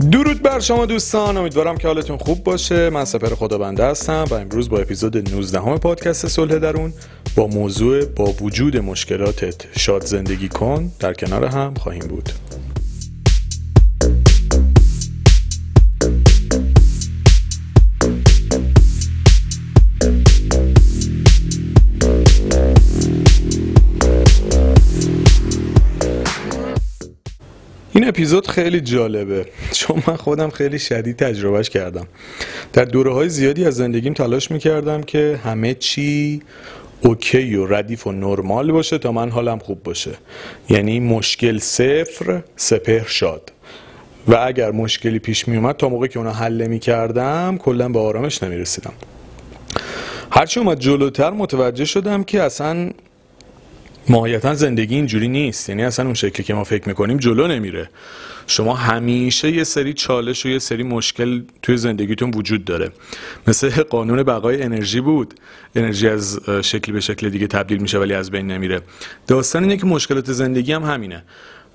درود بر شما دوستان امیدوارم که حالتون خوب باشه. من سپر خدابنده هستم و امروز با اپیزود 19 همه پادکست صلح درون با موضوع با وجود مشکلاتت شاد زندگی کن در کنار هم خواهیم بود. اپیزود خیلی جالبه. چون من خودم خیلی شدید تجربهش کردم. در دوره های زیادی از زندگیم تلاش می‌کردم که همه چی اوکی و ردیف و نرمال باشه تا من حالم خوب باشه. یعنی مشکل صفر سپهر شاد. و اگر مشکلی پیش می اومد تا موقعی که اونا حل می کردم کلا به آرامش نمی رسیدم هرچی اومد جلوتر متوجه شدم که اصلا ماهیتا زندگی اینجوری نیست. یعنی اصلا اون شکلی که ما فکر می‌کنیم جلو نمیره. شما همیشه یه سری چالش و یه سری مشکل توی زندگیتون وجود داره. مثل قانون بقای انرژی بود. انرژی از شکلی به شکل دیگه تبدیل میشه ولی از بین نمیره. داستان اینه که مشکلات زندگی هم همینه.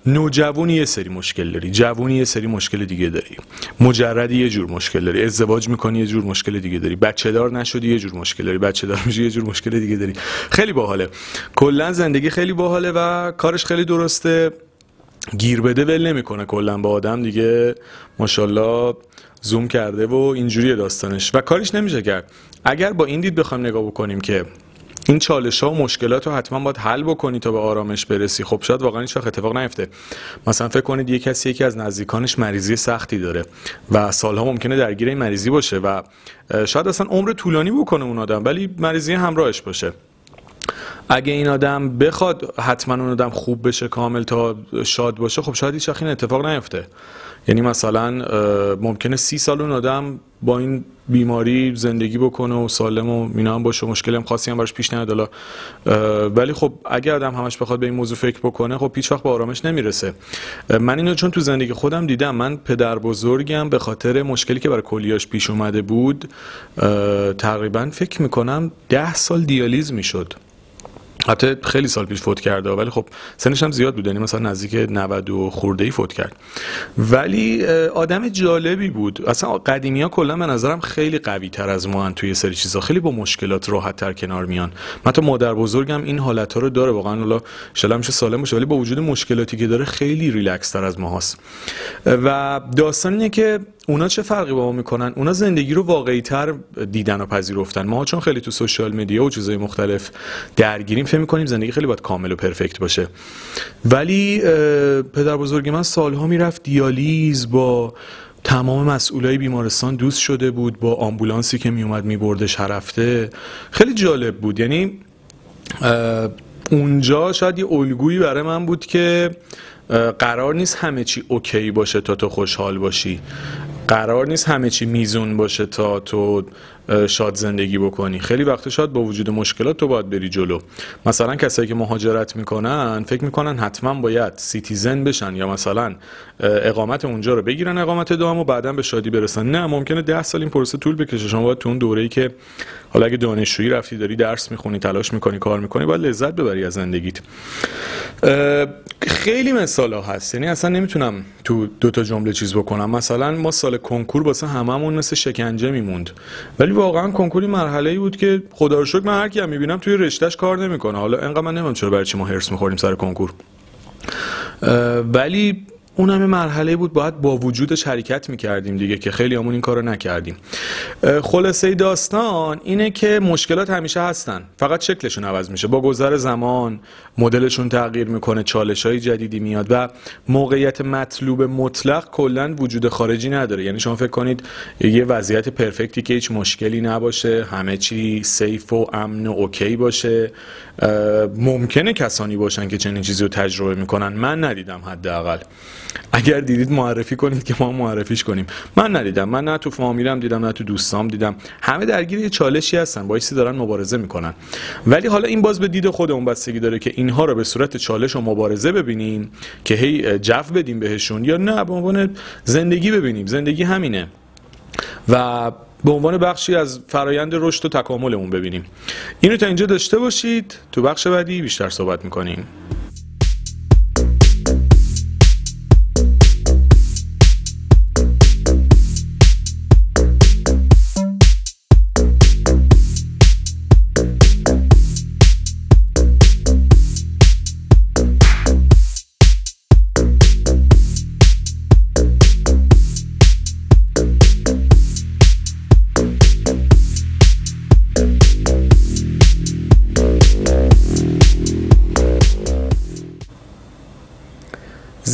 نوجوانی یه سری مشکل داری جوونی یه سری مشکل دیگه داری. مجردی یه جور مشکل داری ازدواج می‌کنی یه جور مشکل دیگه داری بچه دار نشدی یه جور مشکل داری بچه دار میشی یه جور مشکل دیگه داری. خیلی باحاله. کلا زندگی خیلی باحاله و کارش خیلی درسته. گیر بده ول نمی‌کنه کلا با آدم دیگه. ماشاءالله زوم کرده و اینجوری داستانش. و کارش نمیشه کرد. اگر با این دید بخوایم نگاه بکنیم که این چالش ها و مشکلات رو حتما باید حل بکنی تا به آرامش برسی. خب شاید واقعا هیچ اتفاق نیفته. مثلا فکر کنید یه کسی یکی از نزدیکانش مریضی سختی داره و سالها ممکنه درگیر این مریضی باشه و شاید اصلا عمر طولانی بکنه اون آدم ولی مریضی همراهش باشه. اگه این آدم بخواد حتما اون آدم خوب بشه کامل تا شاد باشه خب شاید هیچ این اتفاق نیفته. یعنی مثلا ممکنه سی سال اون آدم با این بیماری زندگی بکنه و سالم و اینا هم باشه مشکل هم خاصی هم براش پیش نیاد ولی خب اگه آدم همش بخواد به این موضوع فکر بکنه خب هیچ وقت به آرامش نمی‌رسه. من اینو چون تو زندگی خودم دیدم من پدر بزرگم به خاطر مشکلی که برای کلیاش پیش اومده بود تقریبا فکر می‌کنم ده سال دیالیز می‌شد. حتی خیلی سال پیش فوت کرده ولی خب سنش هم زیاد بود یعنی مثلا نزدیک 90 و خورده ای فوت کرد. ولی آدم جالبی بود. اصلا قدیمی ها کلا به نظرم خیلی قوی تر از ما توی سری چیزا. خیلی با مشکلات راحت تر کنار میان. من تو مادر بزرگم این حالت ها رو داره. واقعا حالا ان میشه سالم باشه ولی با وجود مشکلاتی که داره خیلی ریلکس تر از ماهاست. و داستان اینه که اونا چه فرقی با ما می‌کنن؟ اونا زندگی رو واقعی تر دیدن و پذیرفتن. ما چون خیلی تو سوشال مدیا و چیزای مختلف درگیریم فکر می‌کنیم زندگی خیلی باید کامل و پرفکت باشه. ولی پدر بزرگ من سالها می‌رفت دیالیز با تمام مسئولای بیمارستان دوست شده بود با آمبولانسی که میومد میبردش هر خیلی جالب بود. یعنی اونجا شاید یه الگویی برای من بود که قرار نیست همه چی OK باشه تا تو خوشحال باشی. قرار نیست همه چی میزون باشه تا تو شاد زندگی بکنی. خیلی وقت شاید با وجود مشکلات تو باید بری جلو. مثلا کسایی که مهاجرت می‌کنن فکر می‌کنن حتما باید citizen بشن یا مثلا اقامت اونجا رو بگیرن اقامت دوم و بعدا به شادی برسن. نه ممکنه ده سال این پروسه طول بکشه. شما باید تو اون دوره‌ای که حالا اگه دانشجویی رفتی داری درس می‌خونی تلاش می‌کنی کار می‌کنی باید لذت ببری از زندگیت. خیلی مثال ها هست. یعنی اصلا نمی‌تونم تو دو تا جمله چیز بکنم. مثلا ما سال کنکور واسه هممون مثل شکنجه میموند. ولی واقعا کنکوری مرحله ای بود که خدا رو شکر من هر کی می‌بینم توی رشتهش کار نمی‌کنه. حالا انقدر من نمی‌دونم چرا برای چی ما هرس می‌خوریم سر کنکور. ولی اون همه مرحله بود باید با وجودش حرکت می‌کردیم دیگه که خیلی همون این کارو نکردیم. خلاصه داستان اینه که مشکلات همیشه هستن. فقط شکلشون عوض میشه. با گذر زمان مدلشون تغییر می‌کنه چالش های جدیدی میاد و موقعیت مطلوب مطلق کلا وجود خارجی نداره. یعنی شما فکر کنید یه وضعیت پرفکتی که هیچ مشکلی نباشه همه چی سیف و امن و اوکی باشه. ممکنه کسانی باشن که چنین چیزی رو تجربه می‌کنن. من ندیدم حداقل. اگر دیدید معرفی کنید که ما معرفیش کنیم. من ندیدم. من نه تو فامیلم دیدم نه تو دوستام دیدم. همه درگیر یه چالشی هستن. بایستی دارن مبارزه می‌کنن. ولی حالا این باز به دید خودمون بستگی داره که اینها رو به صورت چالش و مبارزه ببینیم که هی جف بدیم بهشون یا نه به عنوان زندگی ببینیم. زندگی همینه. و به عنوان بخشی از فرایند رشد و تکاملمون ببینیم. اینو تا اینجا داشته باشید. تو بخش بعدی بیشتر صحبت می‌کنیم.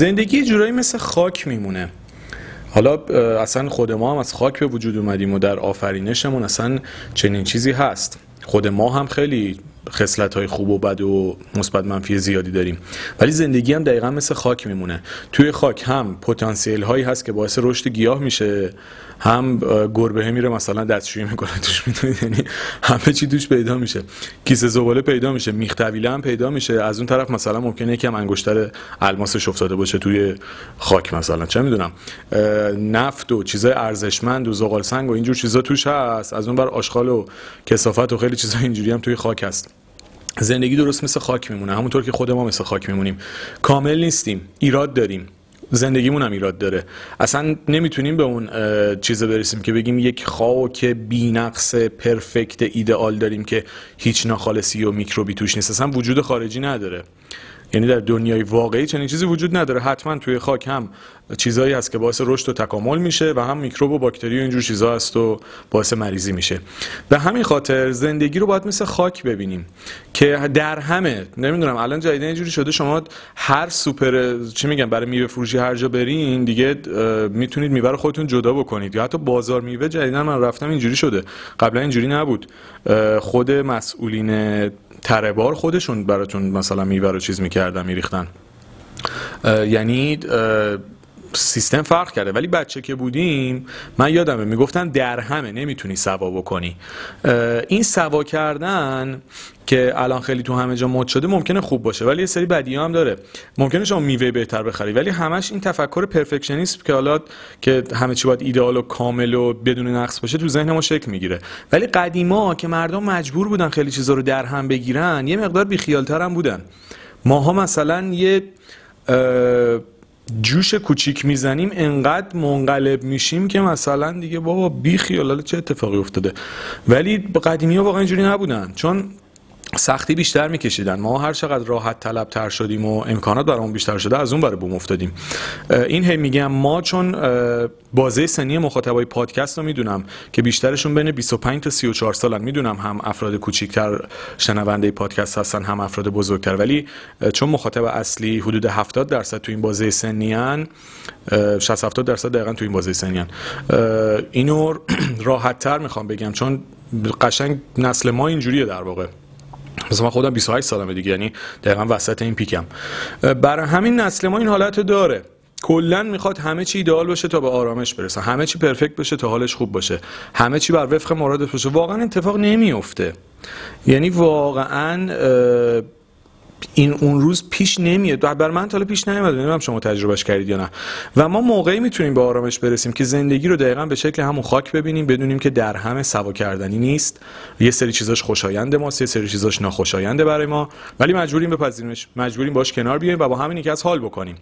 زندگی جورایی مثل خاک میمونه. حالا اصلا خود ما هم از خاک به وجود اومدیم و در آفرینشمون اصلا چنین چیزی هست. خود ما هم خیلی خصلت های خوب و بد و مثبت منفی زیادی داریم. ولی زندگی هم دقیقا مثل خاک میمونه. توی خاک هم پتانسیل هایی هست که باعث رشد گیاه میشه. هم گربه میره مثلا دستشویی می‌کنه توش می‌دونید یعنی همه چی توش پیدا میشه. کیسه زباله پیدا میشه میخ هم پیدا میشه. از اون طرف مثلا ممکنه یکم انگشتر الماسش افتاده باشه توی خاک مثلا. چه می‌دونم؟ نفت و چیزای ارزشمند و زغال سنگ و اینجور چیزا توش هست. از اون بر آشغال و کثافت و خیلی چیزا اینجوری هم توی خاک هست. زندگی درست مثل خاک میمونه. همونطور که خود ما مثل خاک میمونیم. کامل نیستیم. ایراد داریم. زندگیمون هم ایراد داره. اصلا نمی‌تونیم به اون چیز برسیم که بگیم یک خاک بینقص پرفکت ایدئال داریم که هیچ ناخالصی و میکروبی توش نیست. اصلا وجود خارجی نداره. یعنی در دنیای واقعی چنین چیزی وجود نداره. حتما توی خاک هم چیزایی هست که باعث رشد و تکامل میشه و هم میکروب و باکتری و اینجور چیزا هست و باعث مریضی میشه. به همین خاطر زندگی رو باید مثل خاک ببینیم که در همه نمی‌دونم الان جدیدا اینجوری شده شما هر سوپر چی میگم برای میوه فروشی هر جا برین دیگه می‌تونید میوه رو خودتون جدا بکنید. یا حتی بازار میوه جدیدا من رفتم اینجوری شده. قبلا اینجوری نبود. خود مسئولین تره بار خودشون براتون مثلا میوه رو چیز می‌کردن میریختن. یعنی سیستم فرق کرده. ولی بچه که بودیم من یادمه می‌گفتن در همه نمی‌تونی سوا بکنی. این سوا کردن که الان خیلی تو همه جا مد شده ممکنه خوب باشه ولی یه سری بدی هم داره. ممکنه شما میوه بهتر بخری ولی همش این تفکر پرفکشنیسم که حالا که همه چی باید ایدئال و کامل و بدون نقص باشه تو ذهن ما شکل می‌گیره. ولی قدیما که مردم مجبور بودن خیلی چیزا رو در هم بگیرن یه مقدار بیخیالتر هم بودن. ماها مثلا یه جوش کوچیک می‌زنیم انقدر منقلب میشیم که مثلا دیگه بابا بی خیال چه اتفاقی افتاده؟ ولی قدیمی ها واقعا اینجوری نبودن. چون سختی بیشتر میکشیدن. ما هر چقدر راحت طلب تر شدیم و امکانات برامون بیشتر شده از اون برای بوم افتادیم. این هی میگم ما چون بازه سنی مخاطبای پادکست رو می‌دونم که بیشترشون بین 25 تا 34 سالن می‌دونم هم افراد کوچیکتر شنونده پادکست هستن هم افراد بزرگتر. ولی چون مخاطب اصلی حدود 70 درصد تو این بازه سنی ان 60 70 درصد دقیقا تو این بازه سنی ان اینو راحت تر می‌خوام بگم چون قشنگ نسل ما اینجوریه در واقع. مثلا من خودم 28 سالمه دیگه یعنی دقیقا وسط این پیکم. برای همین نسل ما این حالت داره. کلا می‌خواد همه چی ایدئال باشه تا به آرامش برسه. همه چی پرفکت بشه تا حالش خوب باشه. همه چی بر وفق مرادش باشه. واقعا اتفاق نمیفته یعنی واقعا این اون روز پیش نمیاد. بر من تا پیش نیومده. نمی‌دونم شما تجربهش کردید یا نه. و ما موقعی می‌تونیم به آرامش برسیم که زندگی رو دقیقا به شکل همون خاک ببینیم بدونیم که در همه سوا کردنی نیست. یه سری چیزاش خوشایند ماست یه سری چیزاش ناخوشاینده برای ما. ولی مجبوریم بپذیریمش. مجبوریم باش کنار بیایم و با همین از حال بکنیم.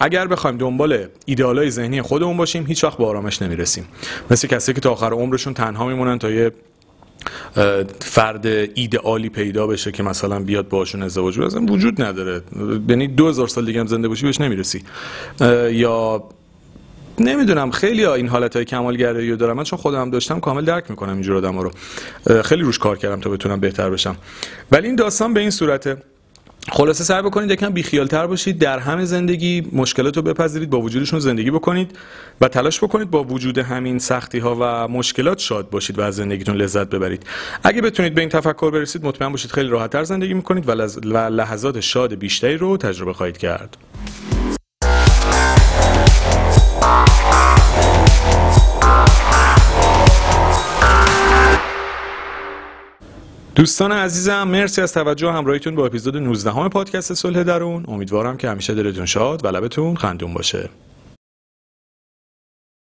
اگر بخوایم دنبال ایدئالای ذهنی خودمون باشیم هیچ وقت به آرامش نمی‌رسیم. مثل کسی که تا آخر عمرشون تنها میمونن تا یه فرد ایدئالی پیدا بشه که مثلا بیاد باشون ازدواج بزن وجود نداره. یعنی دو هزار سال دیگه هم زنده باشی بهش نمی‌رسی. یا نمی‌دونم خیلی ها این حالت های کمالگرایی رو دارم من چون خودم داشتم کامل درک می‌کنم اینجور آدم رو. خیلی روش کار کردم تا بتونم بهتر بشم. ولی این داستان به این صورته. خلاصه سعی بکنید یکم بیخیالتر باشید. در همه زندگی مشکلات رو بپذیرید با وجودشون زندگی بکنید و تلاش بکنید با وجود همین سختی ها و مشکلات شاد باشید و از زندگیتون لذت ببرید. اگه بتونید به این تفکر برسید مطمئن باشید خیلی راحتتر زندگی می‌کنید و لحظات شاد بیشتری رو تجربه خواهید کرد. دوستان عزیزم مرسی از توجه همراهیتون با اپیزود 19 همه پادکست صلح درون. امیدوارم که همیشه دلتون شاد و لبتون خندون باشه.